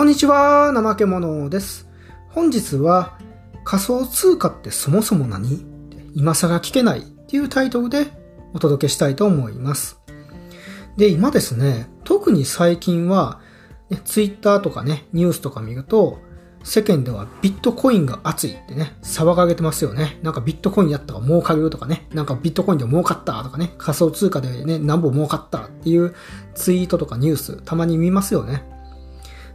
こんにちは、怠け者です。本日は仮想通貨ってそもそも何今更聞けないっていうタイトルでお届けしたいと思います。で、今ですね、特に最近は、ね、ツイッターとかね、ニュースとか見ると、世間ではビットコインが熱いってね、騒がれてますよね。なんかビットコインやったら儲かるとかね、なんかビットコインで儲かったとかね、仮想通貨でね、何本儲かったっていうツイートとかニュース、たまに見ますよね。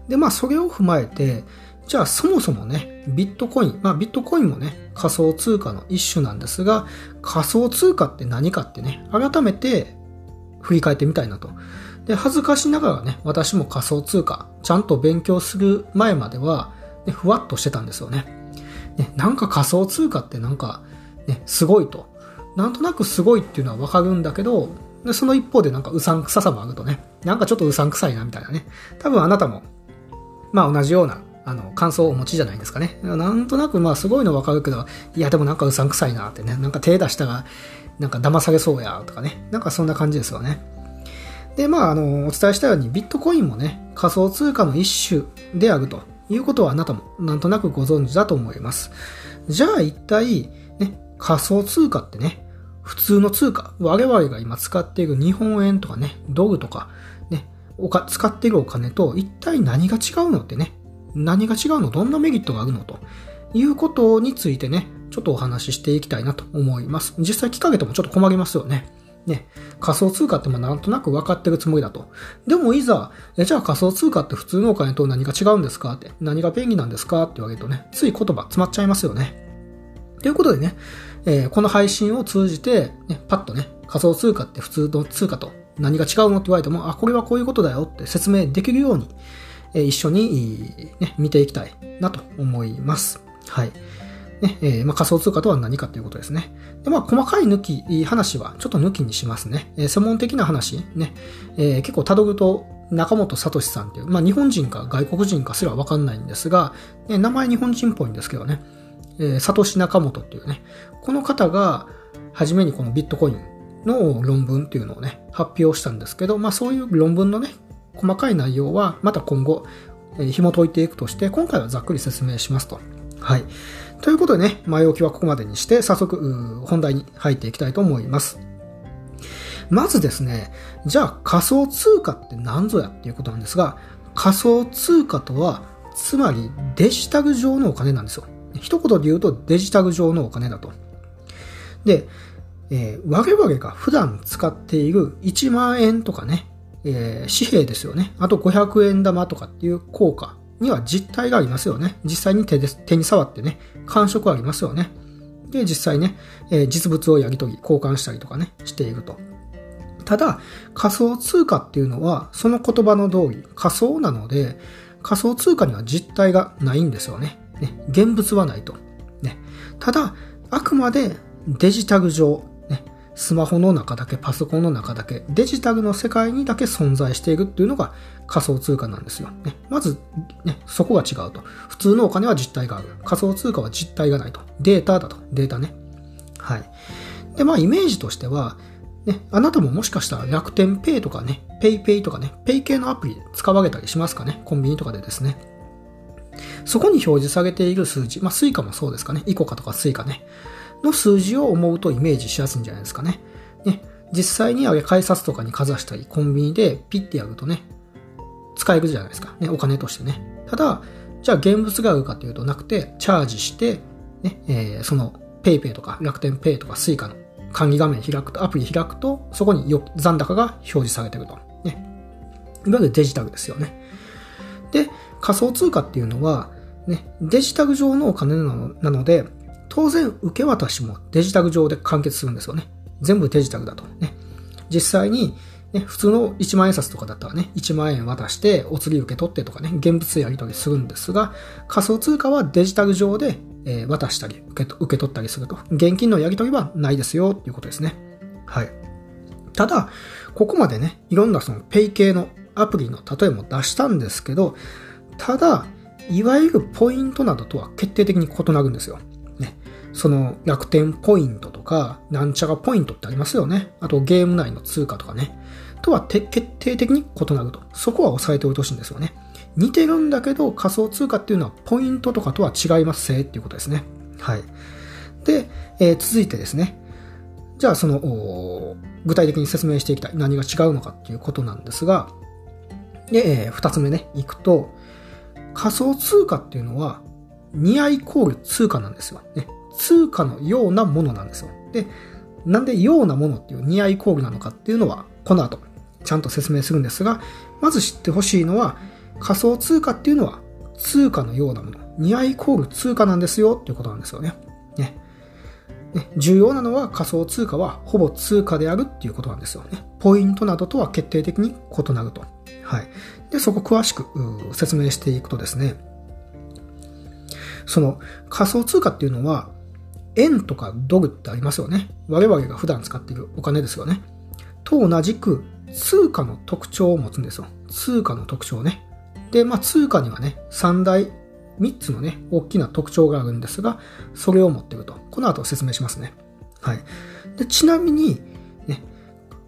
で、まあ、それを踏まえて、じゃあそもそもね、ビットコイン、まあビットコインもね、仮想通貨の一種なんですが、仮想通貨って何かってね、改めて振り返ってみたいなと。で、恥ずかしながらね、私も仮想通貨、ちゃんと勉強する前までは、ね、ふわっとしてたんですよね。ね、なんか仮想通貨ってなんか、ね、すごいと。なんとなくすごいっていうのはわかるんだけど、でその一方でなんかうさんくささもあるとね、なんかちょっとうさんくさいなみたいなね。多分あなたもまあ同じようなあの感想をお持ちじゃないですかね。なんとなくまあすごいのわかるけど、いやでもなんかうさんくさいなってね、なんか手出したらなんか騙されそうやとかね、なんかそんな感じですよね。で、まああの、お伝えしたようにビットコインもね、仮想通貨の一種であるということはあなたもなんとなくご存知だと思います。じゃあ一体、ね、仮想通貨ってね、普通の通貨、我々が今使っている日本円とかね、ドルとか、おか使っているお金と一体何が違うのってね、何が違うの？どんなメリットがあるのということについてね、ちょっとお話ししていきたいなと思います。実際聞かれてもちょっと困りますよね。ね、仮想通貨ってまあなんとなく分かってるつもりだと。でもいざ、えじゃあ仮想通貨って普通のお金と何が違うんですかって、何が便利なんですかって言われるとね、つい言葉詰まっちゃいますよね。ということでね、えー、この配信を通じて、ね、パッとね、仮想通貨って普通の通貨と何が違うのって言われても、あ、これはこういうことだよって説明できるように、え一緒に、ね、見ていきたいなと思います。はい。ね、えー、まあ、仮想通貨とは何かということですね。で、まあ、細かい抜き、話はちょっと抜きにしますね。えー、専門的な話、ね、えー、結構辿ると、中本聡さんっていう、まあ、日本人か外国人かすらわかんないんですが、ね、名前日本人っぽいんですけどね、えー、聡中本っていうね、この方が、初めにこのビットコインの論文っていうのをね、発表したんですけど、まあそういう論文のね、細かい内容はまた今後、えー、紐解いていくとして、今回はざっくり説明しますと。はい。ということでね、前置きはここまでにして、早速、本題に入っていきたいと思います。まずですね、じゃあ仮想通貨って何ぞやっていうことなんですが、仮想通貨とは、つまりデジタル上のお金なんですよ。一言で言うとデジタル上のお金だと。で、えー、我々が普段使っている1万円とかね、えー、紙幣ですよね。あと500円玉とかっていう効果には実体がありますよね。実際に手で手に触ってね、感触ありますよね。で、実際ね、えー、実物をやり取り、交換したりとかね、していると。ただ、仮想通貨っていうのは、その言葉の通り、仮想なので、仮想通貨には実体がないんですよね。ね現物はないと。ね。ただ、あくまでデジタル上、スマホの中だけ、パソコンの中だけ、デジタルの世界にだけ存在しているっていうのが仮想通貨なんですよ。ね、まず、ね、そこが違うと。普通のお金は実体がある。仮想通貨は実体がないと。データだと。データね。はい。で、まあ、イメージとしては、ね、あなたももしかしたら楽天ペイとかね、ペイペイとかね、ペイ系のアプリ使われたりしますかね。コンビニとかでですね。そこに表示されている数字、まあ、スイカもそうですかね。イコカとかスイカね。の数字を思うとイメージしやすいんじゃないですかね。ね実際にあれ改札とかにかざしたり、コンビニでピッてやるとね、使えるじゃないですか。ね、お金としてね。ただ、じゃあ現物があるかというとなくて、チャージして、ね、えー、その PayPay とか楽天 Pay とか Suica の管理画面開くと、アプリ開くと、そこに残高が表示されてると。ね。いわゆるデジタルですよね。で、仮想通貨っていうのは、ね、デジタル上のお金なのなので、当然受け渡しもデジタル上で完結するんですよね。全部デジタルだと。ね。実際に、ね、普通の1万円札とかだったらね、1万円渡して、お釣り受け取ってとかね、現物やり取りするんですが、仮想通貨はデジタル上で、え、渡したり受け、受け取ったりすると。現金のやり取りはないですよ、っていうことですね。はい。ただ、ここまでね、いろんなそのペイ系のアプリの例えも出したんですけど、ただ、いわゆるポイントなどとは決定的に異なるんですよ。その楽天ポイントとか、なんちゃらポイントってありますよね。あとゲーム内の通貨とかね。とは決定的に異なると。そこは押さえておいてほしいんですよね。似てるんだけど仮想通貨っていうのはポイントとかとは違いますせっていうことですね。はい。で、えー、続いてですね。じゃあその、具体的に説明していきたい。何が違うのかっていうことなんですが、で、えー、二つ目ね、いくと、仮想通貨っていうのは、ニアイコール通貨なんですよ。ね。通貨のようなものなんですよ。で、なんでようなものっていうニアイコールなのかっていうのは、この後、ちゃんと説明するんですが、まず知ってほしいのは、仮想通貨っていうのは、通貨のようなもの。ニアイコール通貨なんですよっていうことなんですよね。ね。ね、重要なのは仮想通貨はほぼ通貨であるっていうことなんですよね。ポイントなどとは決定的に異なると。はい。で、そこ詳しく説明していくとですね、その仮想通貨っていうのは、円とかドルってありますよね。我々が普段使っているお金ですよね。と同じく通貨の特徴を持つんですよ。通貨の特徴ね。で、まあ通貨にはね、三大、三つのね、大きな特徴があるんですが、それを持っていると。この後説明しますね。はい。で、ちなみに、ね、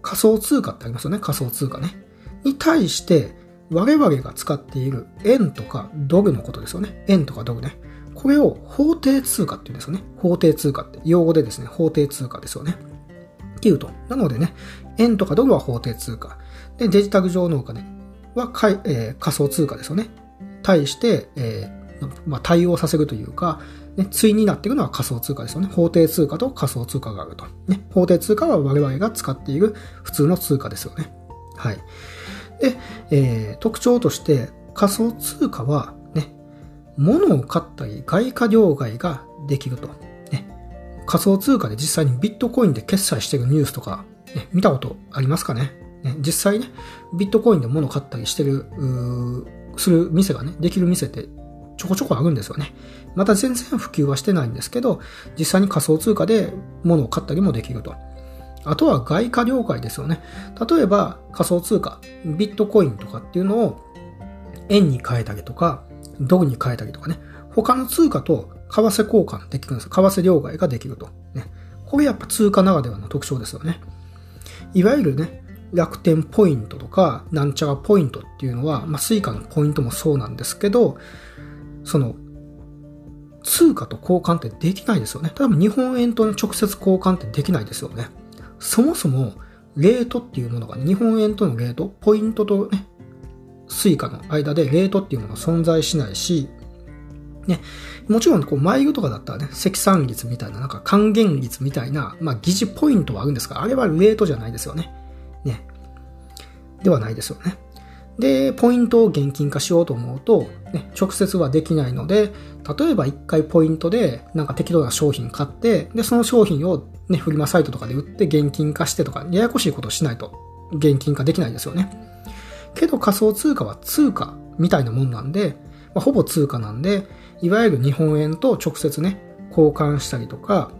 仮想通貨ってありますよね。仮想通貨ね。に対して、我々が使っている円とかドルのことですよね。円とかドルね。これを法定通貨って言うんですよね。法定通貨って。用語でですね、法定通貨ですよね。っていうと。なのでね、円とかドルは法定通貨。で、デジタル上のお金はかい、えー、仮想通貨ですよね。対して、えー、まあ、対応させるというか、ね、対になっているのは仮想通貨ですよね。法定通貨と仮想通貨があると。ね、法定通貨は我々が使っている普通の通貨ですよね。はい。で、えー、特徴として仮想通貨は、物を買ったり外貨両替ができると。ね、仮想通貨で実際にビットコインで決済してるニュースとか、ね、見たことありますかねね実際ね、ビットコインで物を買ったりしてる、する店がね、できる店ってちょこちょこあるんですよね。また全然普及はしてないんですけど、実際に仮想通貨で物を買ったりもできると。あとは外貨了解ですよね。例えば仮想通貨、ビットコインとかっていうのを円に変えたりとか、ドルに変えたりとかね、他の通貨と為替交換できるんです。為替両替ができると。ね。これやっぱ通貨ならではの特徴ですよね。いわゆるね、楽天ポイントとか、なんちゃらポイントっていうのは、まあ、スイカのポイントもそうなんですけど、その、通貨と交換ってできないですよね。例えば日本円と直接交換ってできないですよね。そもそも、レートっていうものが、日本円とのレート、ポイントとね、スイカの間でレートっていうものが存在しないし、ね、もちろん、こう、マイルとかだったらね、積算率みたいな、なんか還元率みたいな、まあ、疑似ポイントはあるんですが、あれはレートじゃないですよね。ね。ではないですよね。で、ポイントを現金化しようと思うと、ね、直接はできないので、例えば1回ポイントでなんか適当な商品買って、で、その商品をね、フリマサイトとかで売って現金化してとか、ややこしいことをしないと現金化できないですよね。けど仮想通貨は通貨みたいなもんなんで、まあ、ほぼ通貨なんで、いわゆる日本円と直接ね、交換したりとか、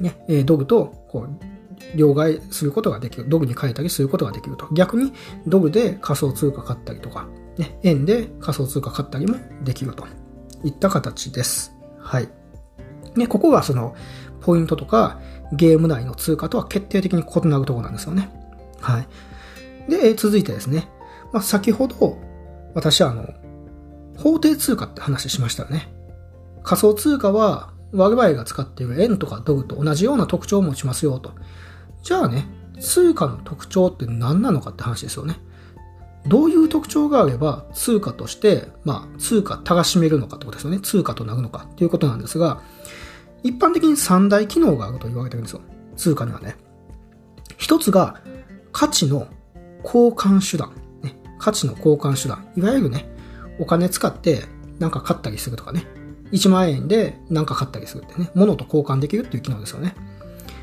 ね、ドルとこう両替することができる。ドルに変えたりすることができると。逆に、ドルで仮想通貨買ったりとか、ね、円で仮想通貨買ったりもできるといった形です。はい。ね、ここがその、ポイントとか、ゲーム内の通貨とは決定的に異なるところなんですよね。はい。で、続いてですね。まあ、先ほど、私はあの、法定通貨って話しましたよね。仮想通貨は我々が使っている円とかドルと同じような特徴を持ちますよと。じゃあね、通貨の特徴って何なのかって話ですよね。どういう特徴があれば通貨として、まあ、通貨たらしめるのかってことですよね。通貨となるのかっていうことなんですが、一般的に三大機能があると言われてるんですよ。通貨にはね。一つが価値の交換手段。価値の交換手段。いわゆるね、お金使ってなんか買ったりするとかね。1万円でなんか買ったりするってね。物と交換できるっていう機能ですよね。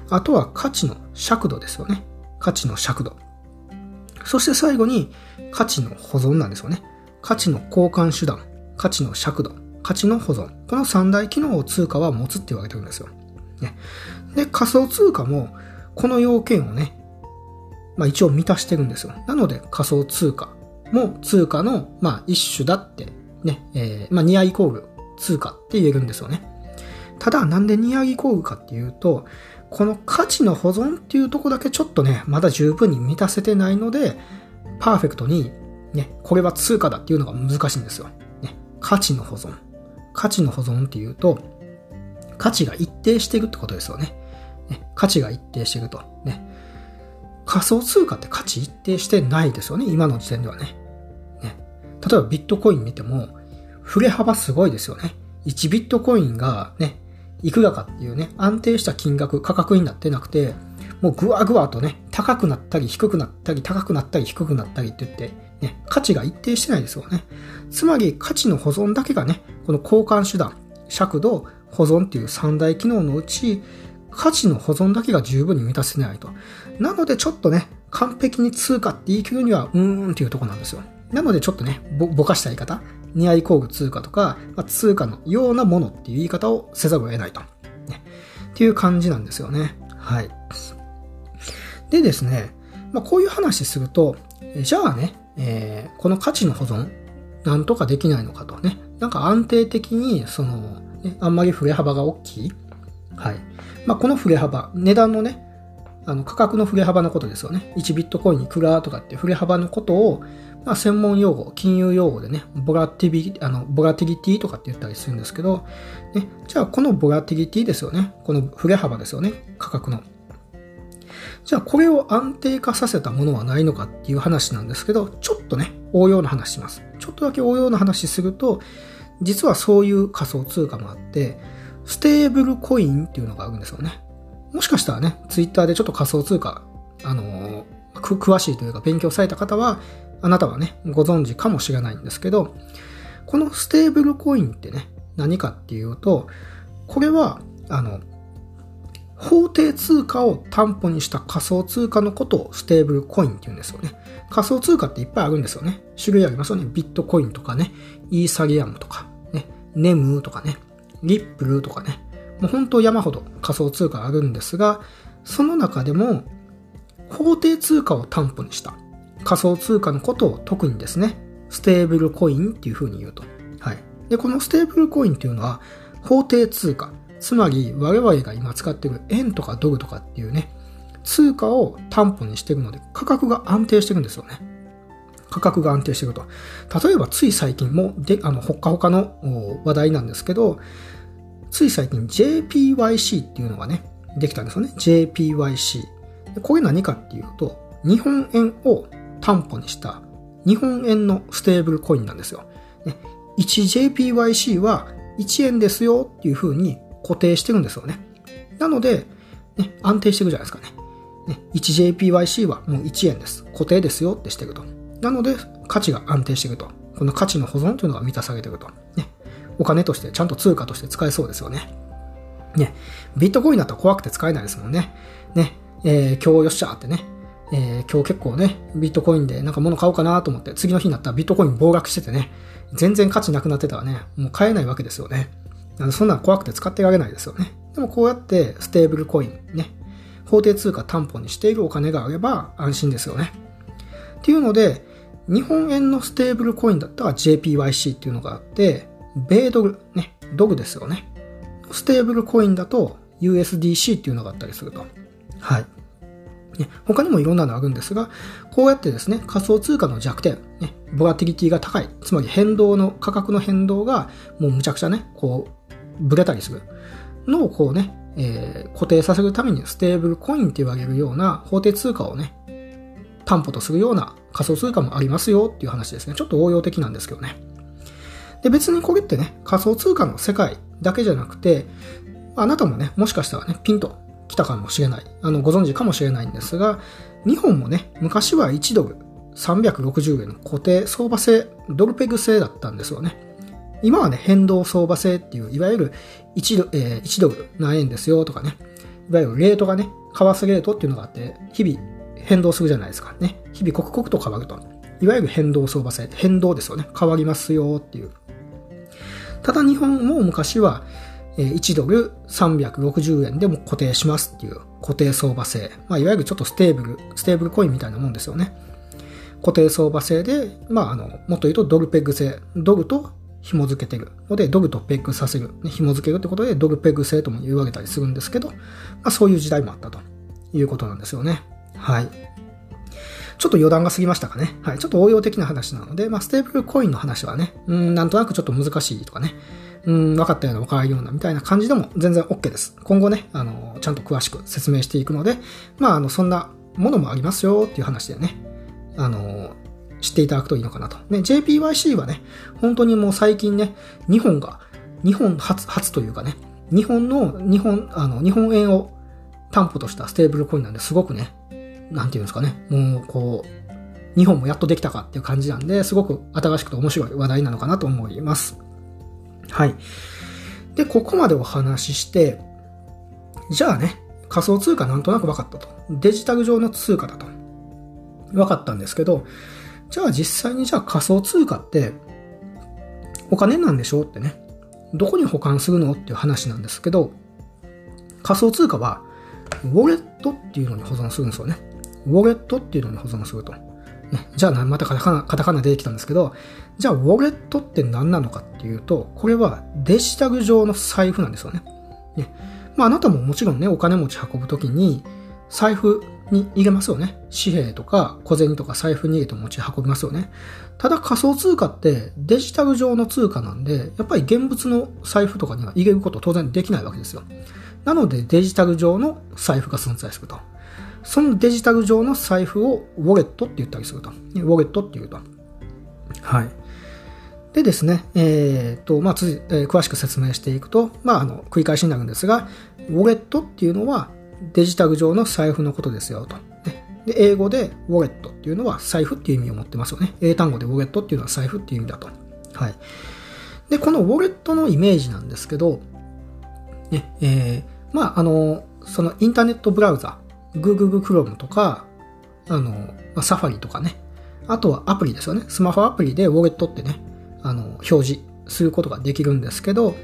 あとは価値の尺度ですよね。価値の尺度。そして最後に価値の保存なんですよね。価値の交換手段、価値の尺度、価値の保存。この三大機能を通貨は持つって言われてるんですよ。ね、で、仮想通貨もこの要件をね、まあ一応満たしてるんですよ。なので仮想通貨も通貨のまあ一種だってね、えー、まあニアイコール通貨って言えるんですよね。ただなんでニアイコールかっていうと、この価値の保存っていうとこだけちょっとね、まだ十分に満たせてないので、パーフェクトにね、これは通貨だっていうのが難しいんですよ。ね、価値の保存。価値の保存っていうと、価値が一定してるってことですよね。ね価値が一定してると。仮想通貨って価値一定してないですよね。今の時点ではね。ね。例えばビットコイン見ても、振れ幅すごいですよね。1ビットコインがね、いくらかっていうね、安定した金額、価格になってなくて、もうぐわぐわとね、高くなったり低くなったり、高くなったり低くなったりって言って、ね、価値が一定してないですよね。つまり価値の保存だけがね、この交換手段、尺度、保存っていう三大機能のうち、価値の保存だけが十分に満たせないと。なのでちょっとね、完璧に通貨って言い切るには、うーんっていうとこなんですよ。なのでちょっとね、ぼ、ぼかした言い方、ニアイコール通貨とか、まあ、通貨のようなものっていう言い方をせざるを得ないと。ね。っていう感じなんですよね。はい。でですね、まあ、こういう話すると、じゃあね、えー、この価値の保存、なんとかできないのかとね。なんか安定的に、その、ね、あんまり振れ幅が大きい。はい。まあ、この振れ幅、値段のね、あの価格の振れ幅のことですよね。1ビットコインいくらとかって振れ幅のことを、まあ、専門用語、金融用語でね、ボラティビ、あの、ボラティリティとかって言ったりするんですけど、ね、じゃあこのボラティリティですよね。この振れ幅ですよね。価格の。じゃあこれを安定化させたものはないのかっていう話なんですけど、ちょっとね、応用の話します。ちょっとだけ応用の話すると、実はそういう仮想通貨もあって、ステーブルコインっていうのがあるんですよね。もしかしたらね、ツイッターでちょっと仮想通貨、あのー、詳しいというか勉強された方は、あなたはね、ご存知かもしれないんですけど、このステーブルコインってね、何かっていうと、これは、あの、法定通貨を担保にした仮想通貨のことをステーブルコインって言うんですよね。仮想通貨っていっぱいあるんですよね。種類ありますよね。ビットコインとかね、イーサリアムとか、ね、ネムとかね、リップルとかね。もう本当山ほど仮想通貨あるんですが、その中でも法定通貨を担保にした仮想通貨のことを特にですね、ステーブルコインっていう風に言うと。はい。で、このステーブルコインっていうのは法定通貨、つまり我々が今使っている円とかドルとかっていうね、通貨を担保にしているので価格が安定してるんですよね。価格が安定してると。例えばつい最近もで、あの、ほっかほかの話題なんですけど、つい最近 JPYC っていうのがね、できたんですよね。JPYC。これ何かっていうと、日本円を担保にした日本円のステーブルコインなんですよ。ね、1JPYC は1円ですよっていう風に固定してるんですよね。なので、ね、安定してるじゃないですかね。ね、1JPYC はもう1円です。固定ですよってしてると。なので、価値が安定してると。この価値の保存というのが満たされてると。お金として、ちゃんと通貨として使えそうですよね。ね、ビットコインだったら怖くて使えないですもんね。ね、えー、今日よっしゃーってね、えー、今日結構ね、ビットコインでなんか物買おうかなと思って、次の日になったらビットコイン暴落しててね、全然価値なくなってたらね、もう買えないわけですよね。そんな怖くて使ってられないですよね。でもこうやってステーブルコイン、ね、法定通貨担保にしているお金があれば安心ですよね。っていうので、日本円のステーブルコインだったら JPYC っていうのがあって、米ドル、ね、ドルですよね。ステーブルコインだと USDC っていうのがあったりすると。はい。ね、他にもいろんなのあるんですが、こうやってですね、仮想通貨の弱点、ね、ボラティリティが高い、つまり変動の、価格の変動がもうむちゃくちゃね、こう、ブレたりするのをこうね、えー、固定させるためにステーブルコインって言われるような法定通貨をね、担保とするような仮想通貨もありますよっていう話ですね。ちょっと応用的なんですけどね。で、別にこれってね、仮想通貨の世界だけじゃなくて、あなたもね、もしかしたらね、ピンと来たかもしれない。あの、ご存知かもしれないんですが、日本もね、昔は1ドル360円の固定相場制、ドルペグ制だったんですよね。今はね、変動相場制っていう、いわゆる1ド,、えー、1ドル何円ですよとかね、いわゆるレートがね、為替レートっていうのがあって、日々変動するじゃないですかね。日々刻々と変わると。いわゆる変動相場制、変動ですよね。変わりますよっていう。ただ日本も昔は、1ドル360円でも固定しますっていう固定相場制。まあ、いわゆるちょっとステーブル、ステーブルコインみたいなもんですよね。固定相場制で、まあ、あの、もっと言うとドルペグ制。ドルと紐付けてるので、ドルとペグさせる、紐付けるってことで、ドルペグ制とも言われたりするんですけど、まあ、そういう時代もあったということなんですよね。はい。ちょっと余談が過ぎましたかね。はい。ちょっと応用的な話なので、まあ、ステーブルコインの話はね、うん、なんとなくちょっと難しいとかね、うん、分かったような分からないようなみたいな感じでも全然 OK です。今後ね、あの、ちゃんと詳しく説明していくので、まあ、あの、そんなものもありますよっていう話でね、あの、知っていただくといいのかなと。ね、JPYC はね、本当にもう最近ね、日本が、日本初、初というかね、日本の、日本、あの、日本円を担保としたステーブルコインなんですごくね、なんていうんですかね、もうこう、日本もやっとできたかっていう感じなんで、すごく新しくて面白い話題なのかなと思います。はい。で、ここまでお話しして、じゃあね、仮想通貨なんとなく分かったと。デジタル上の通貨だと。分かったんですけど、じゃあ実際にじゃあ仮想通貨ってお金なんでしょうってね。どこに保管するのっていう話なんですけど、仮想通貨はウォレットっていうのに保存するんですよね。ウォレットっていうのに保存すると。ね、じゃあまたカタカナ、カタカナ出てきたんですけど、じゃあウォレットって何なのかっていうと、これはデジタル上の財布なんですよね。ねまああなたももちろんね、お金持ち運ぶときに、財布に入れますよね。紙幣とか小銭とか財布に入れて持ち運びますよね。ただ仮想通貨ってデジタル上の通貨なんで、やっぱり現物の財布とかには入れること当然できないわけですよ。なのでデジタル上の財布が存在すると。そのデジタル上の財布をウォレットって言ったりすると。ウォレットって言うと。はい。でですね、えっ、と、まあ、つ、えー、詳しく説明していくと、まあ、あの、繰り返しになるんですが、ウォレットっていうのはデジタル上の財布のことですよと。で、英語でウォレットっていうのは財布っていう意味を持ってますよね。英単語でウォレットっていうのは財布っていう意味だと。はい。で、このウォレットのイメージなんですけど、ね、えー、まあ、あの、そのインターネットブラウザ、Google Chrome とか、あの、まあ、Safari とかね、あとはアプリですよね。スマホアプリでウォレットってね、あの、表示することができるんですけど、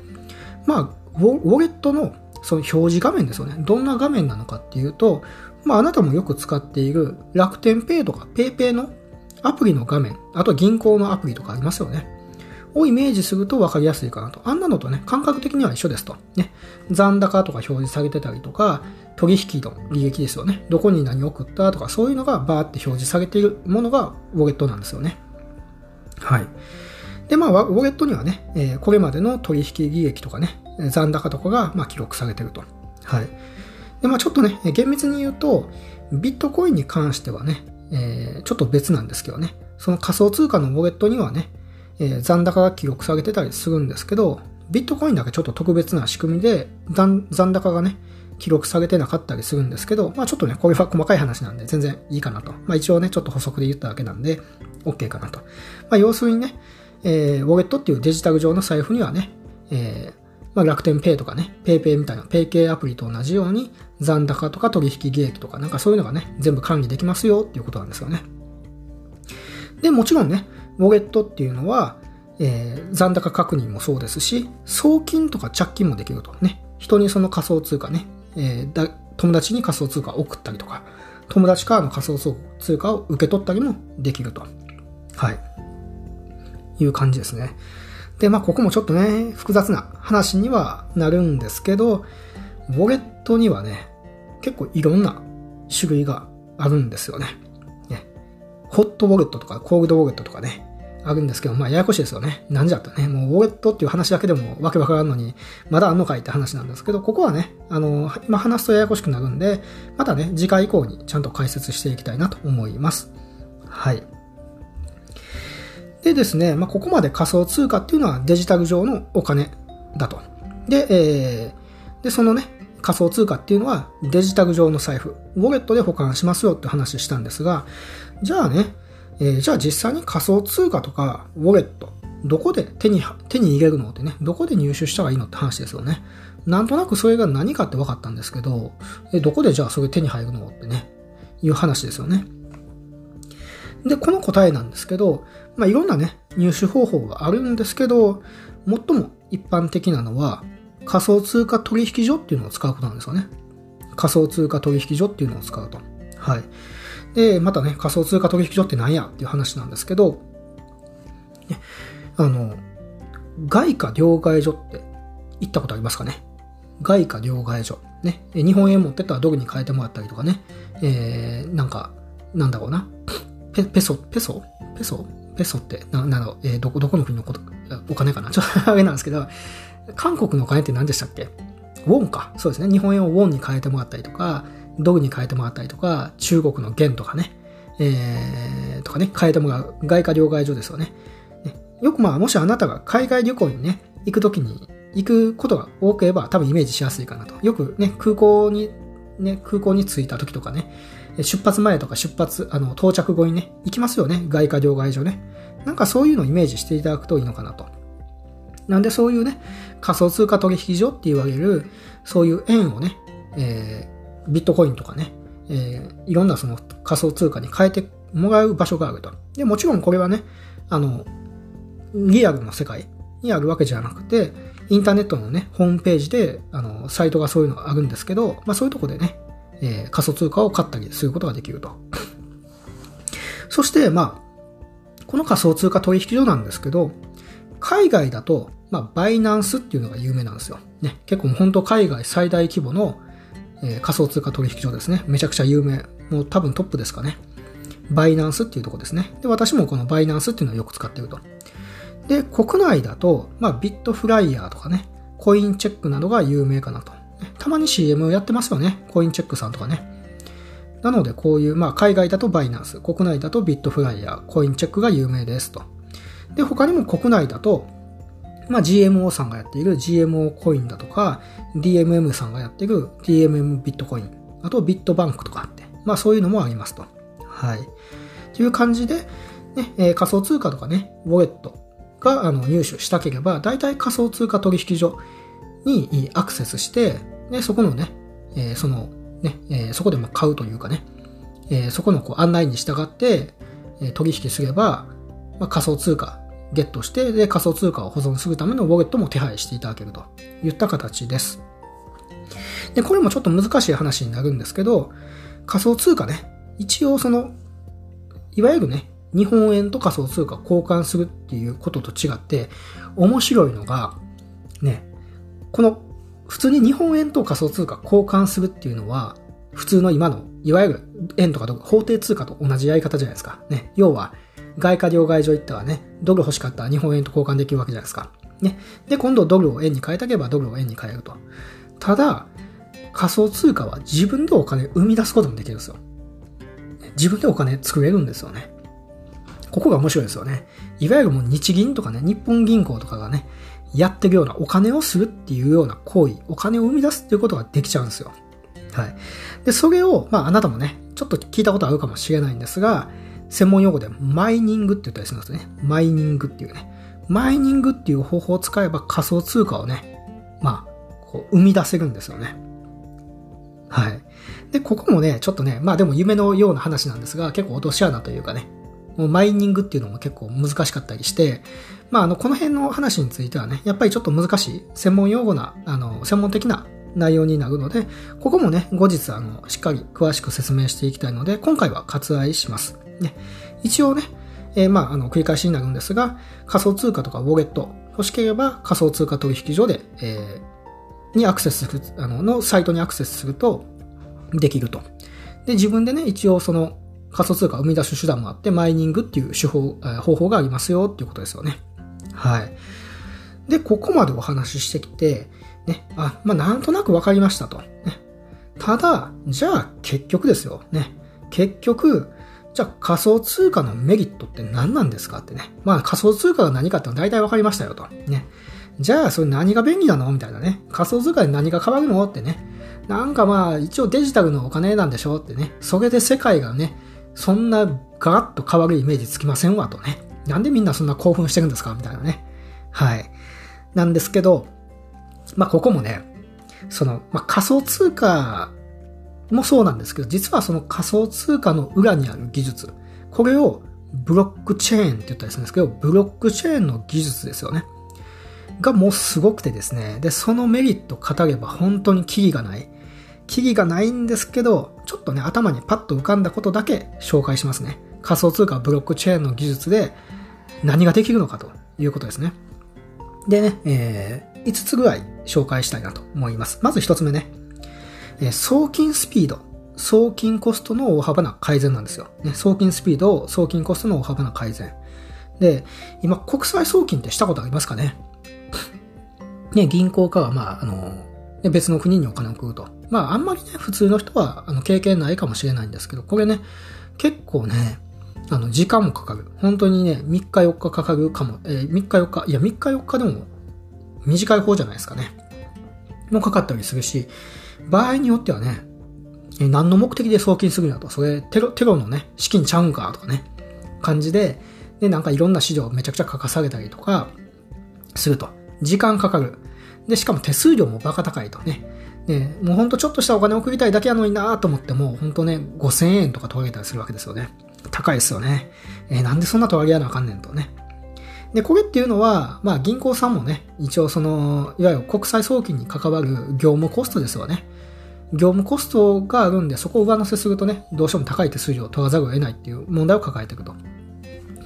まあ、ウォレットのその表示画面ですよね。どんな画面なのかっていうと、まあ、あなたもよく使っている楽天ペイとか PayPay のアプリの画面、あと銀行のアプリとかありますよね。をイメージすると分かりやすいかなと。あんなのとね、感覚的には一緒ですと。ね。残高とか表示されてたりとか、取引の履歴ですよね。どこに何を送ったとか、そういうのがバーって表示されているものがウォレットなんですよね。はい。で、まあ、ウォレットにはね、え、これまでの取引履歴とかね、残高とかが、まあ、記録されてると。はい。で、まあ、ちょっとね、厳密に言うと、ビットコインに関してはね、えー、ちょっと別なんですけどね、その仮想通貨のウォレットにはね、えー、残高が記録されてたりするんですけど、ビットコインだけちょっと特別な仕組みで残高がね、記録されてなかったりするんですけど、まあちょっとね、これは細かい話なんで全然いいかなと。まあ一応ね、ちょっと補足で言っただけなんで、OK かなと。まあ要するにね、えー、ウォレットっていうデジタル上の財布にはね、えー、まあ、楽天ペイとかね、ペイペイみたいなペイ系アプリと同じように残高とか取引履歴とかなんかそういうのがね、全部管理できますよっていうことなんですよね。で、もちろんね、ウォレットっていうのは、えー、残高確認もそうですし、送金とか着金もできるとね。人にその仮想通貨ね、えー、だ友達に仮想通貨を送ったりとか、友達からの仮想通貨を受け取ったりもできると。はい。いう感じですね。で、まあ、ここもちょっとね、複雑な話にはなるんですけど、ウォレットにはね、結構いろんな種類があるんですよね。ねホットウォレットとかコールドウォレットとかね、あるんですけど、まあ、ややこしいですよね。なんじゃとね、もうウォレットっていう話だけでもわけわからんのに、まだあんのかいって話なんですけど、ここはね、あの、今話すとややこしくなるんで、またね、次回以降にちゃんと解説していきたいなと思います。はい。でですね、まあ、ここまで仮想通貨っていうのはデジタル上のお金だと。で、えー、で、そのね、仮想通貨っていうのはデジタル上の財布、ウォレットで保管しますよって話したんですが、じゃあね、えー、じゃあ実際に仮想通貨とかウォレット、どこで手に、手に入れるのってね、どこで入手したらいいのって話ですよね。なんとなくそれが何かって分かったんですけど、えどこでじゃあそれ手に入るのってね、いう話ですよね。で、この答えなんですけど、まあ、いろんなね、入手方法があるんですけど、最も一般的なのは、仮想通貨取引所っていうのを使うことなんですよね。仮想通貨取引所っていうのを使うと。はい。で、またね、仮想通貨取引所って何やっていう話なんですけど、ね、あの、外貨両替所って行ったことありますかね？外貨両替所。ね。日本円持ってったらドルに変えてもらったりとかね。えー、なんか、なんだろうな。ペ、ペソ、ペソ？ペソ？ペソって、な、なんだろう、えー、どこ、どこの国のこと、お金かな？ちょっとあれなんですけど、韓国のお金って何でしたっけ？ウォンか。そうですね。日本円をウォンに変えてもらったりとか、ドルに変えてもらったりとか、中国の元とかね、えー、とかね、変えてもらう。外貨両替所ですよね。ねよくまあ、もしあなたが海外旅行にね、行くときに、行くことが多ければ多分イメージしやすいかなと。よくね、空港に、ね、空港に着いた時とかね、出発前とか出発、あの、到着後にね、行きますよね。外貨両替所ね。なんかそういうのをイメージしていただくといいのかなと。なんでそういうね、仮想通貨取引所って言われる、そういう円をね、えー、ビットコインとかね、えー、いろんなその仮想通貨に変えてもらう場所があると。で、もちろんこれはね、あの、リアルの世界にあるわけじゃなくて、インターネットのね、ホームページで、あの、サイトがそういうのがあるんですけど、まあそういうとこでね、えー、仮想通貨を買ったりすることができると。そして、まあ、この仮想通貨取引所なんですけど、海外だと、まあ、バイナンスっていうのが有名なんですよ。ね。結構本当海外最大規模の、えー、仮想通貨取引所ですね。めちゃくちゃ有名。もう多分トップですかね。バイナンスっていうとこですね。で、私もこのバイナンスっていうのをよく使ってると。で、国内だと、まあ、ビットフライヤーとかね、コインチェックなどが有名かなと。たまに CM やってますよね。コインチェックさんとかね。なので、こういう、まあ、海外だとバイナンス、国内だとビットフライヤー、コインチェックが有名ですと。で、他にも国内だと、まあ、GMO さんがやっている GMO コインだとか、DMM さんがやっている DMM ビットコイン、あとビットバンクとかあって、まあそういうのもありますと。はい。という感じで、ね、えー、仮想通貨とかね、ウォレットがあの入手したければ、大体仮想通貨取引所にアクセスして、で、そこのね、えー、その、ね、えー、そこでま買うというかね、えー、そこのこう案内に従って、え取引すれば、まあ、仮想通貨ゲットして、で、仮想通貨を保存するためのウォレットも手配していただけるといった形です。で、これもちょっと難しい話になるんですけど、仮想通貨ね、一応その、いわゆるね、日本円と仮想通貨交換するっていうことと違って、面白いのが、ね、この普通に日本円と仮想通貨交換するっていうのは、普通の今の、いわゆる円とか法定通貨と同じやり方じゃないですか。ね。要は、外貨両替所行ったらね、ドル欲しかったら日本円と交換できるわけじゃないですか。ね。で、今度ドルを円に変えたければドルを円に変えると。ただ、仮想通貨は自分でお金生み出すこともできるんですよ。自分でお金作れるんですよね。ここが面白いですよね。いわゆるもう日銀とかね、日本銀行とかがね、やってるようなお金をするっていうような行為、お金を生み出すっていうことができちゃうんですよ。はい。で、それを、まああなたもね、ちょっと聞いたことあるかもしれないんですが、専門用語でマイニングって言ったりするんですね。マイニングっていうね。マイニングっていう方法を使えば仮想通貨をね、まあ、こう生み出せるんですよね。はい。で、ここもね、ちょっとね、まあでも夢のような話なんですが、結構落とし穴というかね、もうマイニングっていうのも結構難しかったりして、まあ、あの、この辺の話についてはね、やっぱりちょっと難しい、専門用語な、あの、専門的な内容になるので、ここもね、後日、あの、しっかり詳しく説明していきたいので、今回は割愛します。ね。一応ね、えー、まあ、あの、繰り返しになるんですが、仮想通貨とかウォレット欲しければ仮想通貨取引所で、えー、にアクセスする、あの、のサイトにアクセスするとできると。で、自分でね、一応その仮想通貨を生み出す手段もあって、マイニングっていう手法え、方法がありますよっていうことですよね。はい。で、ここまでお話ししてきて、ね、あ、まあ、なんとなくわかりましたと。ね。ただ、じゃあ結局ですよ。ね。結局、じゃあ仮想通貨のメリットって何なんですかってね。まあ仮想通貨が何かってのは大体わかりましたよと。ね。じゃあそれ何が便利なのみたいなね。仮想通貨で何が変わるのってね。なんかまあ一応デジタルのお金なんでしょってね。それで世界がね、そんなガラッと変わるイメージつきませんわとね。なんでみんなそんな興奮してるんですかみたいなね。はい。なんですけど、まあ、ここもね、その、まあ、仮想通貨もそうなんですけど、実はその仮想通貨の裏にある技術、これをブロックチェーンって言ったりするんですけど、ブロックチェーンの技術ですよね。がもうすごくてですね。で、そのメリット語れば本当にキリがない。キリがないんですけど、ちょっとね、頭にパッと浮かんだことだけ紹介しますね。仮想通貨ブロックチェーンの技術で何ができるのかということですね。でね、えー、5つぐらい紹介したいなと思います。まず1つ目ね、え、送金スピード。送金コストの大幅な改善なんですよ。ね、送金スピード、送金コストの大幅な改善。で、今、国際送金ってしたことありますかね？ね、銀行かは、まあ、あの、別の国にお金を送ると。まあ、あんまりね、普通の人は、あの、経験ないかもしれないんですけど、これね、結構ね、あの、時間もかかる。本当にね、3日4日かかるかも。えー、3日4日、いや、3日4日でも短い方じゃないですかね。もかかったりするし、場合によってはね、何の目的で送金するんだと、それテロ、テロのね、資金ちゃうんかとかね、感じで、で、なんかいろんな資料をめちゃくちゃ書かされたりとか、すると。時間かかる。で、しかも手数料もバカ高いとね。で、もうほんとちょっとしたお金送りたいだけやのになと思っても、ほんとね、5000円とか取られたりするわけですよね。高いですよね。えー、なんでそんな取られやなあかんねんとね。で、これっていうのは、まあ銀行さんもね、一応その、いわゆる国際送金に関わる業務コストですよね。業務コストがあるんで、そこを上乗せするとね、どうしても高い手数料を取らざるを得ないっていう問題を抱えていくと。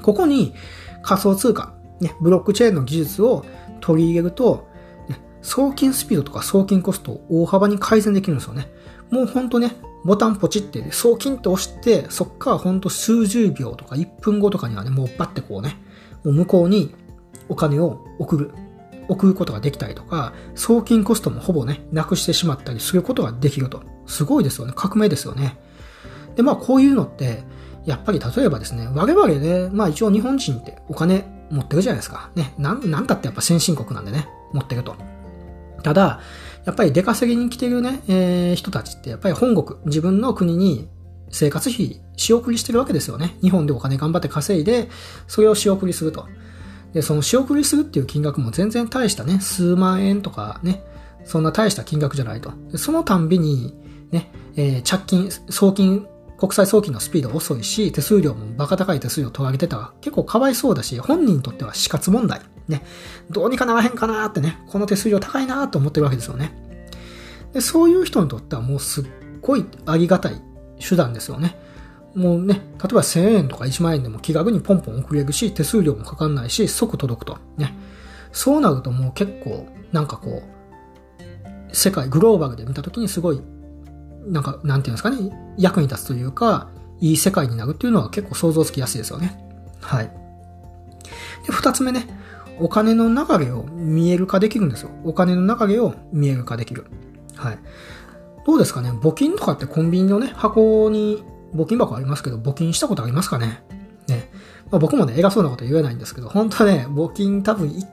ここに仮想通貨、ね、ブロックチェーンの技術を取り入れると、ね、送金スピードとか送金コストを大幅に改善できるんですよね。もうほんとね、ボタンポチって、送金って押して、そっからほんと数十秒とか1分後とかにはね、もうバッてこうね、向こうにお金を送る、送ることができたりとか、送金コストもほぼね、なくしてしまったりすることができると。すごいですよね。革命ですよね。で、まあこういうのって、やっぱり例えばですね、我々ね、まあ一応日本人ってお金持ってるじゃないですか。ね、なん、なんたってやっぱ先進国なんでね、持ってると。ただ、やっぱり出稼ぎに来てるね、えー、人たちってやっぱり本国、自分の国に生活費仕送りしてるわけですよね。日本でお金頑張って稼いで、それを仕送りすると。で、その仕送りするっていう金額も全然大したね、数万円とかね、そんな大した金額じゃないと。そのたんびに、ね、えー、着金、送金国際送金のスピード遅いし、手数料もバカ高い手数料取られてたら結構かわいそうだし、本人にとっては死活問題。ね。どうにかならへんかなってね、この手数料高いなと思ってるわけですよね。で、そういう人にとってはもうすっごいありがたい手段ですよね。もうね、例えば1000円とか1万円でも気軽にポンポン送れるし、手数料もかかんないし、即届くと。ね。そうなるともう結構、なんかこう、世界、グローバルで見たときにすごいなんか、なんていうんですかね、役に立つというか、いい世界になるっていうのは結構想像つきやすいですよね。はい。で、二つ目ね、お金の流れを見える化できるんですよ。お金の流れを見える化できる。はい。どうですかね？募金とかってコンビニのね、箱に募金箱ありますけど、募金したことありますかね？ね。まあ、僕もね、偉そうなこと言えないんですけど、本当はね、募金多分一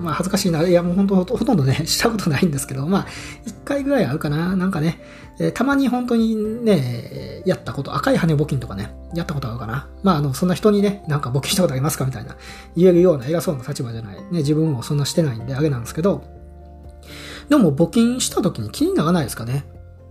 まあ恥ずかしいな。いやもう本当ほとんどね、したことないんですけど、まあ一回ぐらいあるかな？なんかね、えー、たまに本当にね、やったこと、赤い羽募金とかね、やったことあるかな？まああの、そんな人にね、なんか募金したことありますか？みたいな、言えるような偉そうな立場じゃない。ね、自分もそんなしてないんであれなんですけど、でも募金した時に気にならないですかね。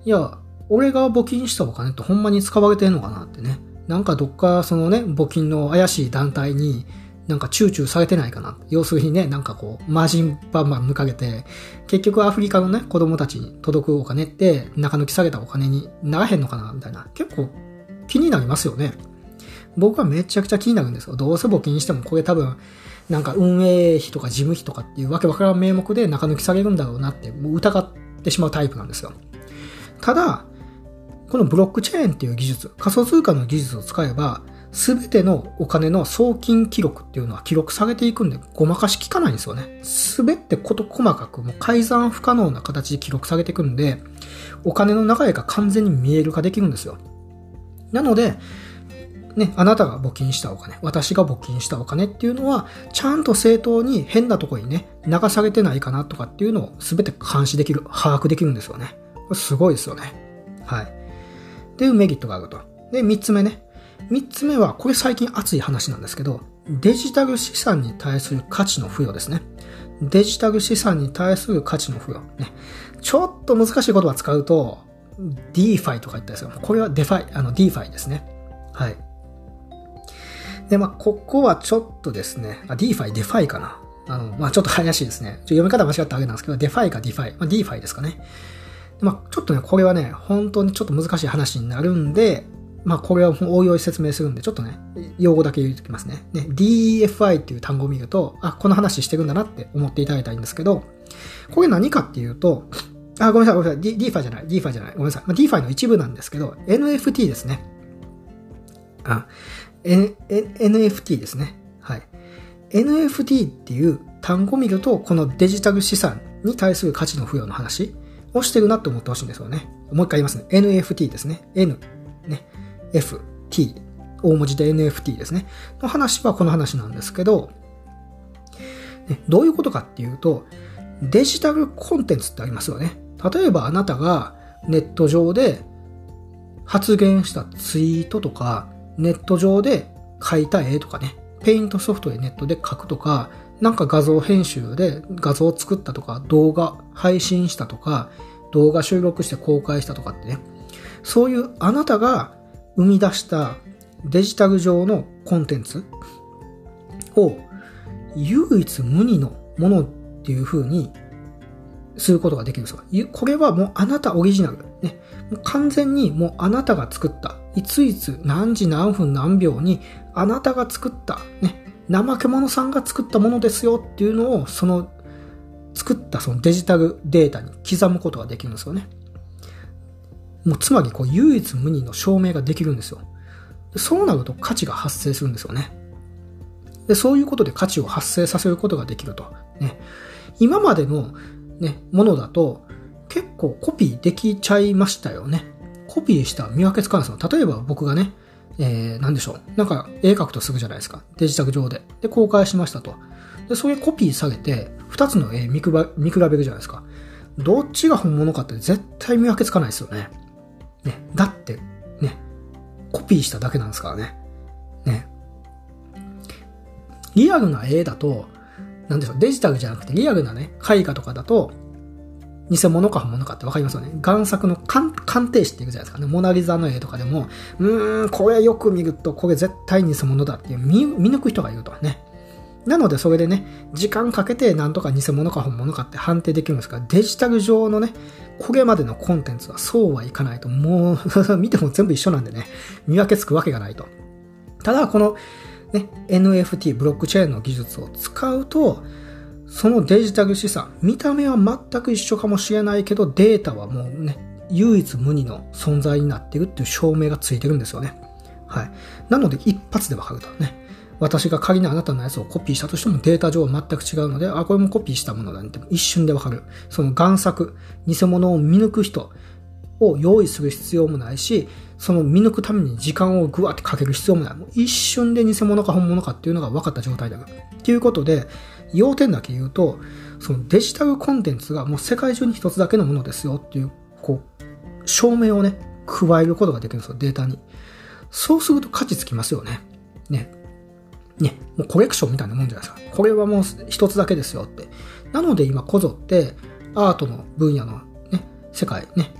いや、俺が募金したお金ってほんまに使われてんのかなってね。なんかどっかそのね、募金の怪しい団体に、なんかチューチューされてないかな。要するにね、なんかこう、マージンバンバン抜かれて、結局アフリカのね、子供たちに届くお金って、中抜き下げたお金にならへんのかな、みたいな。結構気になりますよね。僕はめちゃくちゃ気になるんですよ。どうせ募金してもこれ多分、なんか運営費とか事務費とかっていうわけわからん名目で中抜き下げるんだろうなって、もう疑ってしまうタイプなんですよ。ただ、このブロックチェーンっていう技術、仮想通貨の技術を使えば、すべてのお金の送金記録っていうのは記録されていくんで、ごまかし効かないんですよね。すべてこと細かく、もう改ざん不可能な形で記録されていくんで、お金の流れが完全に見える化できるんですよ。なので、ね、あなたが募金したお金、私が募金したお金っていうのは、ちゃんと正当に変なとこにね、流されてないかなとかっていうのを全て監視できる、把握できるんですよね。これすごいですよね。はい。っていうメリットがあると。で、三つ目ね。三つ目は、これ最近熱い話なんですけど、デジタル資産に対する価値の付与ですね。デジタル資産に対する価値の付与。ね。ちょっと難しい言葉使うと、DeFi とか言ったんですよ。これは DeFi、あの DeFi ですね。はい。で、まあ、ここはちょっとですね、あ、DeFi、DeFi かな。あの、まあ、ちょっと怪しいですね。ちょ読み方間違ったわけなんですけど、DeFi か DeFi。まあ、DeFi ですかね。まあ、ちょっとね、これはね、本当にちょっと難しい話になるんで、まあこれは応用説明するんで、ちょっとね、用語だけ言っておきますね。ね、DFI っていう単語を見ると、あ、この話してるんだなって思っていただいたいんですけど、これ何かっていうと、あ、ごめんなさい、ごめんなさい。D、DeFi じゃない、DeFi じゃない。ごめんなさい。まあ、DeFi の一部なんですけど、NFT ですね。あ、N、NFT ですね。はい。NFT っていう単語見ると、このデジタル資産に対する価値の付与の話をしてるなって思ってほしいんですよね。もう一回言いますね。NFT ですね。N、ね。F、T、大文字で NFT ですね。の話はこの話なんですけど、ねどういうことかっていうと、デジタルコンテンツってありますよね。例えばあなたがネット上で発言したツイートとか、ネット上で描いた絵とかね、ペイントソフトでネットで書くとか、なんか画像編集で画像を作ったとか、動画配信したとか、動画収録して公開したとかってね、そういうあなたが生み出したデジタル上のコンテンツを唯一無二のものっていう風にすることができるんですよ。これはもうあなたオリジナル。ね。完全にもうあなたが作った。いついつ何時何分何秒にあなたが作った。ね。怠け者さんが作ったものですよっていうのを、その作ったそのデジタルデータに刻むことができるんですよね。もうつまりこう唯一無二の証明ができるんですよ。そうなると価値が発生するんですよね。で、そういうことで価値を発生させることができると。ね。今までのね、ものだと結構コピーできちゃいましたよね。コピーした見分けつかないですよ。例えば僕がね、えー、なんでしょう。なんか絵描くとすぐじゃないですか。デジタル上で。で、公開しましたと。で、それコピー下げて、二つの絵見くば見比べるじゃないですか。どっちが本物かって絶対見分けつかないですよね。ね。だって、ね。コピーしただけなんですからね。ね。リアルな絵だと、なんでしょう、デジタルじゃなくてリアルなね、絵画とかだと、偽物か本物かってわかりますよね。贋作の鑑定士って言うじゃないですかね。モナリザの絵とかでも、うーん、これよく見ると、これ絶対偽物だっていう見見抜く人がいるとはね。なのでそれでね、時間かけてなんとか偽物か本物かって判定できるんですが、デジタル上のね、これまでのコンテンツはそうはいかないと、もう 見ても全部一緒なんでね、見分けつくわけがないと。ただ、このね、NFT、ブロックチェーンの技術を使うと、そのデジタル資産、見た目は全く一緒かもしれないけど、データはもうね、唯一無二の存在になっているっていう証明がついてるんですよね。はい。なので一発でわかるとね。私が仮にあなたのやつをコピーしたとしてもデータ上は全く違うので、あ、これもコピーしたものだねって一瞬でわかる。その贋作、偽物を見抜く人を用意する必要もないし、その見抜くために時間をぐわってかける必要もない。もう一瞬で偽物か本物かっていうのが分かった状態だから。ということで、要点だけ言うと、そのデジタルコンテンツがもう世界中に一つだけのものですよっていう、こう、証明をね、加えることができるんですよ、データに。そうすると価値つきますよね。ね。ね、もうコレクションみたいなもんじゃないですか。これはもう一つだけですよって。なので今、こぞって、アートの分野のね、世界ね、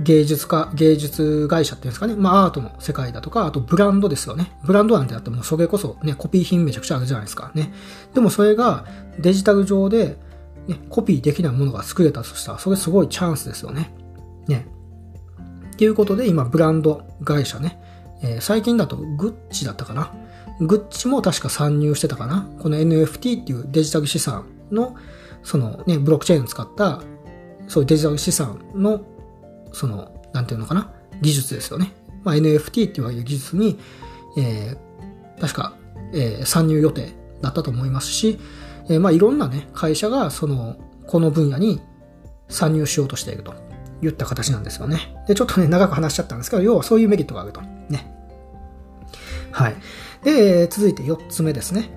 芸術家、芸術会社っていうんですかね。まあアートの世界だとか、あとブランドですよね。ブランドなんてあってもそれこそね、コピー品めちゃくちゃあるじゃないですかね。でもそれがデジタル上で、ね、コピーできないものが作れたとしたら、それすごいチャンスですよね。ね。っていうことで今、ブランド会社ね。えー、最近だとグッチだったかな。グッチも確か参入してたかな。この NFT っていうデジタル資産の、そのね、ブロックチェーンを使った、そういうデジタル資産のその、なんていうのかな、技術ですよね。まあ、NFT って言われる技術に、えー、確か、えー、参入予定だったと思いますし、えー、まあ、いろんなね、会社が、その、この分野に参入しようとしていると言った形なんですよね。で、ちょっとね、長く話しちゃったんですけど、要はそういうメリットがあると。ね。はい。で、続いて4つ目ですね。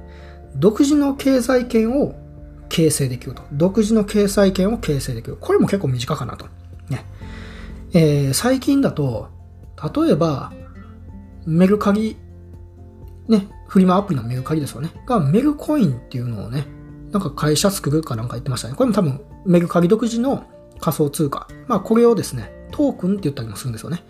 独自の経済圏を形成できると。独自の経済圏を形成できる。これも結構短かなと。ね。えー、最近だと、例えば、メルカリ、ね、フリマアプリのメルカリですよね。が、メルコインっていうのをね、なんか会社作るかなんか言ってましたね。これも多分、メルカリ独自の仮想通貨。まあ、これをですね、トークンって言ったりもするんですよね。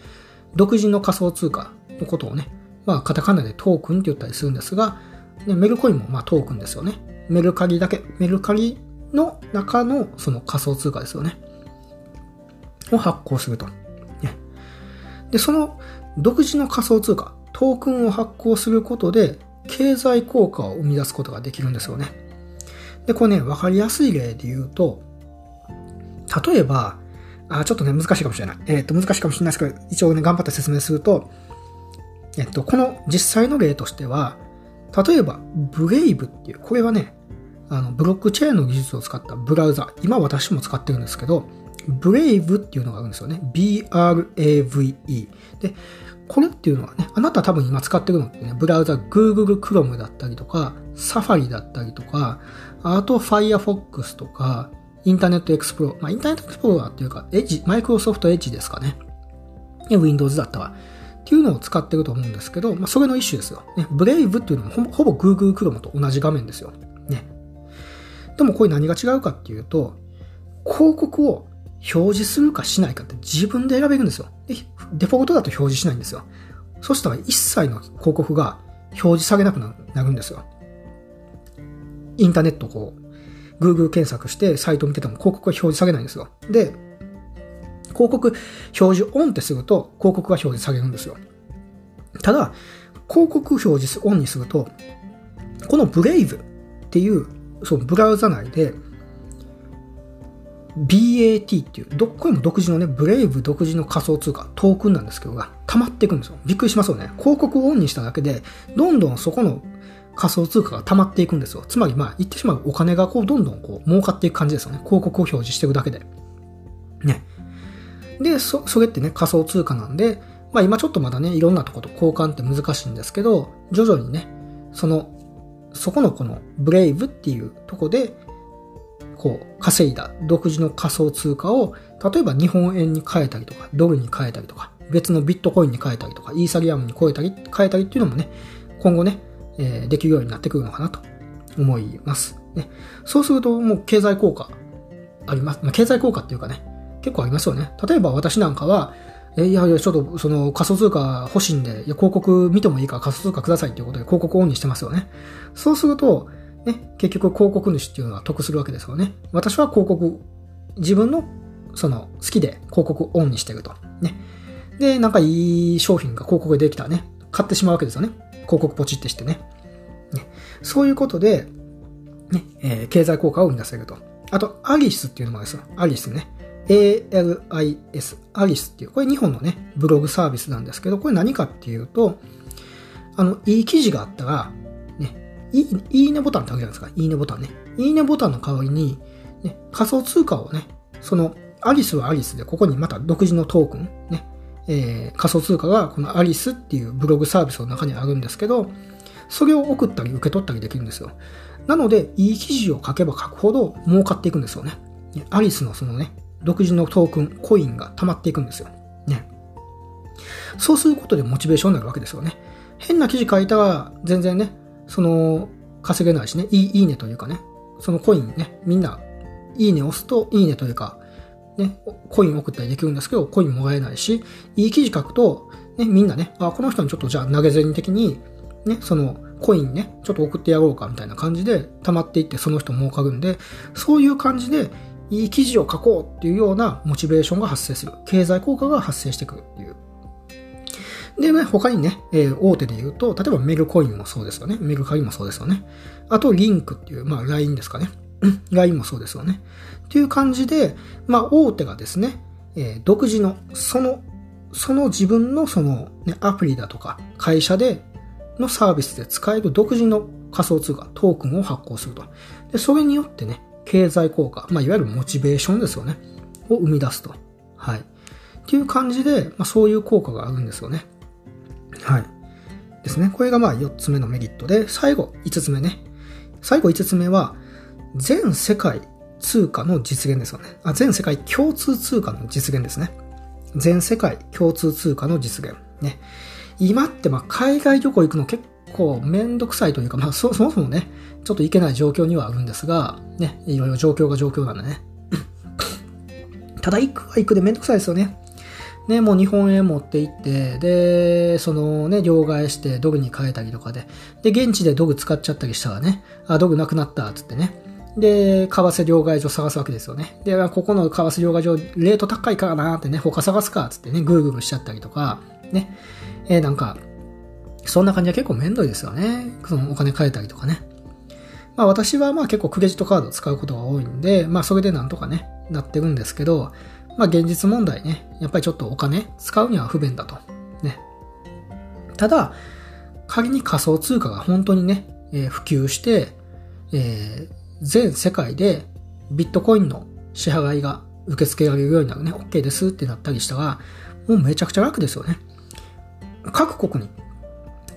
独自の仮想通貨のことをね、まあ、カタカナでトークンって言ったりするんですが、ね、メルコインもまあトークンですよね。メルカリだけ、メルカリの中のその仮想通貨ですよね。を発行すると。ね、で、その独自の仮想通貨、トークンを発行することで、経済効果を生み出すことができるんですよね。で、これね、わかりやすい例で言うと、例えば、あ、ちょっとね、難しいかもしれない。えっ、と、難しいかもしれないですけど、一応ね、頑張って説明すると、えっと、この実際の例としては、例えば、 Brave っていう、これはね、あの、ブロックチェーンの技術を使ったブラウザ、今私も使ってるんですけど、 Brave っていうのがあるんですよね。B-R-A-V-E。で、これっていうのはね、あなた多分今使ってるのってね、ブラウザ Google Chrome だったりとか、Safari だったりとか、あと Firefox とか、 Internet Explo、まあ、 Internet Explorer っていうか、 Edge、Microsoft Edge ですかね。Windows だったら。っていうのを使ってると思うんですけど、まあ、それの一種ですよ。ね、ブレイブっていうのもほぼ Google Chrome と同じ画面ですよ。ね。でもこれ何が違うかっていうと、広告を表示するかしないかって自分で選べるんですよ。でデフォルトだと表示しないんですよ。そしたら一切の広告が表示されなくなるんですよ。インターネットこう、Google 検索してサイト見てても広告が表示されないんですよ。で、広告表示オンってすると広告が表示されるんですよ。ただ、広告表示オンにすると、このブレイブっていう、そのブラウザ内で、BAT っていう、どっ、これも独自のね、ブレイブ独自の仮想通貨、トークンなんですけどが、溜まっていくんですよ。びっくりしますよね。広告をオンにしただけで、どんどんそこの仮想通貨が溜まっていくんですよ。つまり、まあ、言ってしまうお金がこう、どんどんこう、儲かっていく感じですよね。広告を表示していくだけで。ね。で、そ、それってね、仮想通貨なんで、まあ今ちょっとまだね、いろんなとこと交換って難しいんですけど、徐々にね、その、そこのこのブレイブっていうとこで、こう、稼いだ独自の仮想通貨を、例えば日本円に変えたりとか、ドルに変えたりとか、別のビットコインに変えたりとか、イーサリアムに超えたり、変えたりっていうのもね、今後ね、えー、できるようになってくるのかなと思います。ね、そうするともう経済効果あります。まあ、経済効果っていうかね、結構ありますよね。例えば私なんかは、え、いやいや、ちょっとその仮想通貨欲しいんで、いや広告見てもいいから仮想通貨くださいっていうことで広告オンにしてますよね。そうすると、ね、結局広告主っていうのは得するわけですよね。私は広告、自分のその好きで広告オンにしてると。ね。で、なんかいい商品が広告でできたらね、買ってしまうわけですよね。広告ポチってしてね。ねそういうことで、ね、えー、経済効果を生み出せると。あと、アリスっていうのもあるんですよ。アリスね。ALIS、アリスっていう、これ日本のね、ブログサービスなんですけど、これ何かっていうと、あの、いい記事があったら、いいいいねボタンってあるじゃないですか。いいねボタンね。いいねボタンの代わりに、ね、仮想通貨をね、その、アリスはアリスで、ここにまた独自のトークン、ね、えー、仮想通貨がこのアリスっていうブログサービスの中にあるんですけど、それを送ったり受け取ったりできるんですよ。なので、いい記事を書けば書くほど儲かっていくんですよね。アリスのそのね、独自のトークン、コインが溜まっていくんですよ。ね。そうすることでモチベーションになるわけですよね。変な記事書いたら全然ね、その、稼げないしね、いいいいねというかね、そのコインね、みんな、いいね押すと、いいねというか、ね、コイン送ったりできるんですけど、コインもらえないし、いい記事書くと、ね、みんなね、あ、この人にちょっとじゃあ投げ銭的に、ね、その、コインね、ちょっと送ってやろうかみたいな感じで溜まっていってその人儲かるんで、そういう感じでいい記事を書こうっていうようなモチベーションが発生する。経済効果が発生してくるっていう。で、ね、他にね、えー、大手で言うと、例えばメルコインもそうですよね。メルカリもそうですよね。あと、リンクっていう、まあ、LINE ですかね。LINE もそうですよね。っていう感じで、まあ、大手がですね、えー、独自の、その、その自分のその、ね、アプリだとか、会社で、のサービスで使える独自の仮想通貨、トークンを発行すると。で、それによってね、経済効果、まあ、いわゆるモチベーションですよね。を生み出すと。はい。っていう感じで、まあ、そういう効果があるんですよね。はい。ですね。これがまあ4つ目のメリットで、最後5つ目ね。最後5つ目は、全世界通貨の実現ですよね。あ、全世界共通通貨の実現ですね。全世界共通通貨の実現。ね。今ってまあ海外旅行行くの結構めんどくさいというか、まあ そもそもね、ちょっと行けない状況にはあるんですが、ね、いろいろ状況が状況なんでね。ただ行くは行くでめんどくさいですよね。ね、もう日本円持って行って、で、そのね、両替してドルに変えたりとかで、で、現地でドル使っちゃったりしたらね、あ、ドルなくなった、つってね。で、為替両替所探すわけですよね。で、ここの為替両替所、レート高いからなってね、他探すか、つってね、グーグルしちゃったりとか、ね。えー、なんか、そんな感じは結構めんどいですよね。そのお金変えたりとかね。まあ私はまあ結構クレジットカードを使うことが多いんで、まあそれでなんとかね、なってるんですけど、まあ現実問題ね、やっぱりちょっとお金使うには不便だと。ね。ただ、仮に仮想通貨が本当にね、えー、普及して、えー、全世界でビットコインの支払いが受け付けられるようになるね、OK ですってなったりしたら、もうめちゃくちゃ楽ですよね。各国に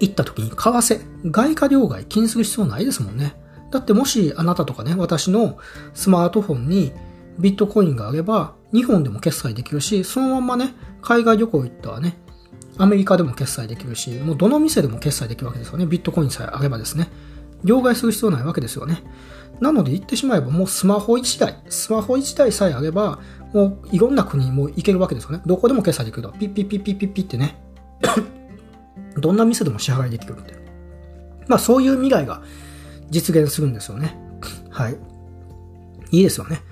行った時に為替、外貨両替気にする必要ないですもんね。だってもしあなたとかね、私のスマートフォンにビットコインがあれば、日本でも決済できるし、そのままね、海外旅行行ったらね、アメリカでも決済できるし、もうどの店でも決済できるわけですよね。ビットコインさえあればですね。両替する必要ないわけですよね。なので言ってしまえばもうスマホ1台、スマホ1台さえあれば、もういろんな国にも行けるわけですよね。どこでも決済できると。ピッピッピッピッピッピッってね。どんな店でも支払いできるって。まあそういう未来が実現するんですよね。はい。いいですよね。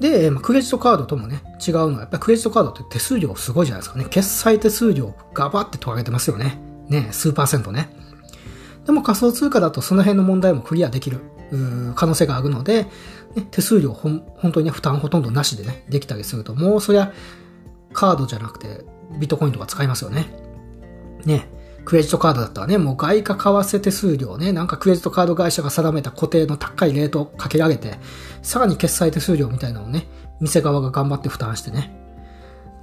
で、まあ、クレジットカードともね、違うのは、やっぱりクレジットカードって手数料すごいじゃないですかね。決済手数料ガバって取られてますよね。ね、数パーセントね。でも仮想通貨だとその辺の問題もクリアできる可能性があるので、ね、手数料ほん本当にね、負担ほとんどなしでね、できたりすると、もうそりゃカードじゃなくてビットコインとか使いますよね。ね。クレジットカードだったらね、もう外貨為替手数料ね、なんかクレジットカード会社が定めた固定の高いレートをかけ上げて、さらに決済手数料みたいなのをね、店側が頑張って負担してね。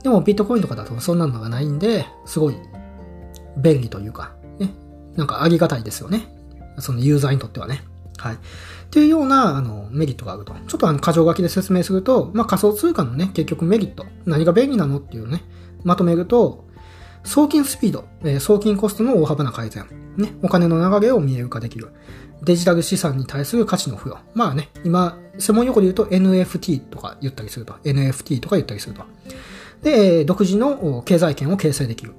でもビットコインとかだとそんなのがないんで、すごい便利というか、ね、なんかありがたいですよね。そのユーザーにとってはね。はい。っていうような、あの、メリットがあると。ちょっとあの、箇条書きで説明すると、まあ、仮想通貨のね、結局メリット。何が便利なのっていうね、まとめると、送金スピード、え、送金コストの大幅な改善、ね、お金の流れを見える化できる。デジタル資産に対する価値の付与。まあね、今、専門用語で言うと NFT とか言ったりすると。NFT とか言ったりすると。で、独自の経済圏を形成できる。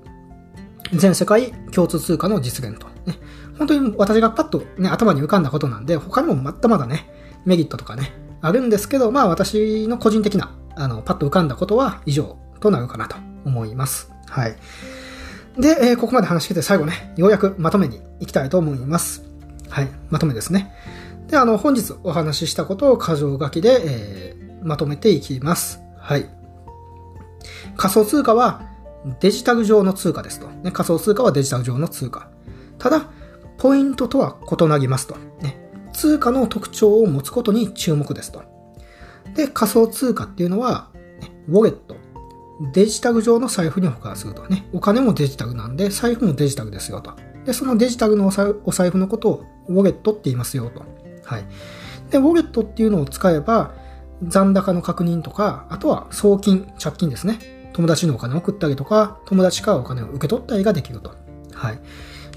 全世界共通通貨の実現と。ね、本当に私がパッとね、頭に浮かんだことなんで、他にもまだまだね、メリットとかね、あるんですけど、まあ私の個人的な、あの、パッと浮かんだことは以上となるかなと思います。はい。で、えー、ここまで話してて最後ね、ようやくまとめに行きたいと思います。はい、まとめですね。で、あの、本日お話ししたことを箇条書きで、えー、まとめていきます。はい。仮想通貨はデジタル上の通貨ですと。ね、仮想通貨はデジタル上の通貨。ただ、ポイントとは異なりますと。ね、通貨の特徴を持つことに注目ですと。で、仮想通貨っていうのは、ね、ウォレット、デジタル上の財布に保管するとね。お金もデジタルなんで、財布もデジタルですよと。で、そのデジタルのお財布のことをウォレットって言いますよと。はい。で、ウォレットっていうのを使えば、残高の確認とか、あとは送金、借金ですね。友達のお金を送ったりとか、友達からお金を受け取ったりができると。はい。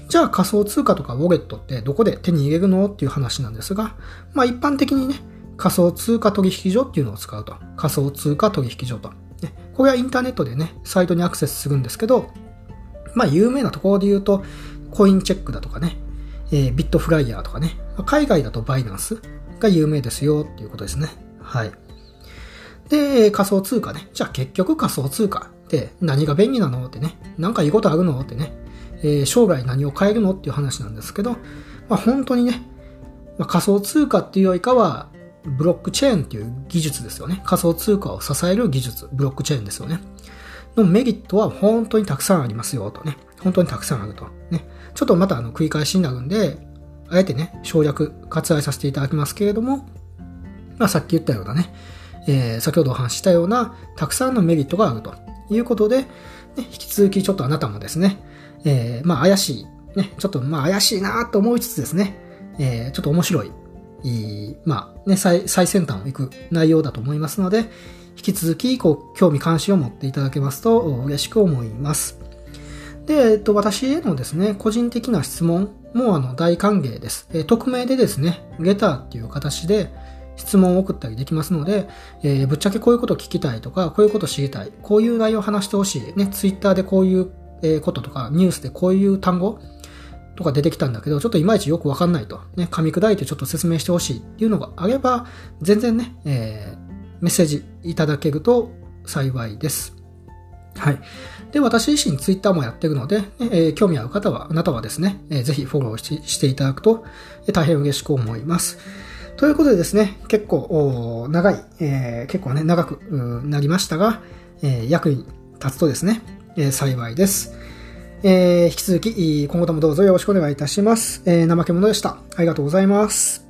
じゃあ仮想通貨とかウォレットってどこで手に入れるのっていう話なんですが、まあ一般的にね、仮想通貨取引所っていうのを使うと。仮想通貨取引所と。これはインターネットでね、サイトにアクセスするんですけど、まあ有名なところで言うと、コインチェックだとかね、えー、ビットフライヤーとかね、海外だとバイナンスが有名ですよっていうことですね。はい。で、仮想通貨ね。じゃあ結局仮想通貨って何が便利なのってね。なんかいいことあるのってね。えー、将来何を変えるのっていう話なんですけど、まあ本当にね、まあ、仮想通貨っていうよりかは、ブロックチェーンっていう技術ですよね。仮想通貨を支える技術、ブロックチェーンですよね。のメリットは本当にたくさんありますよとね。本当にたくさんあると。ね。ちょっとまたあの繰り返しになるんで、あえてね、省略、割愛させていただきますけれども、まあさっき言ったようなね、えー、先ほどお話ししたようなたくさんのメリットがあるということで、ね、引き続きちょっとあなたもですね、えー、まあ怪しい、ね、ちょっとまあ怪しいなと思いつつですね、えー、ちょっと面白いまあね、最先端を行く内容だと思いますので、引き続き、こう、興味関心を持っていただけますと嬉しく思います。で、えっと、私へのですね、個人的な質問もあの大歓迎です。え匿名でですね、レターっていう形で質問を送ったりできますので、えー、ぶっちゃけこういうこと聞きたいとか、こういうこと知りたい、こういう内容を話してほしい、ね、ツイッターでこういうこととか、ニュースでこういう単語、とか出てきたんだけど、ちょっといまいちよくわかんないと。ね、噛み砕いてちょっと説明してほしいっていうのがあれば、全然ね、えー、メッセージいただけると幸いです。はい。で、私自身ツイッターもやってるので、えー、興味ある方は、あなたはですね、えー、ぜひフォローししていただくと、えー、大変嬉しく思います。ということでですね、結構長い、えー、結構ね、長くなりましたが、えー、役に立つとですね、えー、幸いです。えー、引き続き、今後ともどうぞよろしくお願いいたします。えー、怠け者でした。ありがとうございます。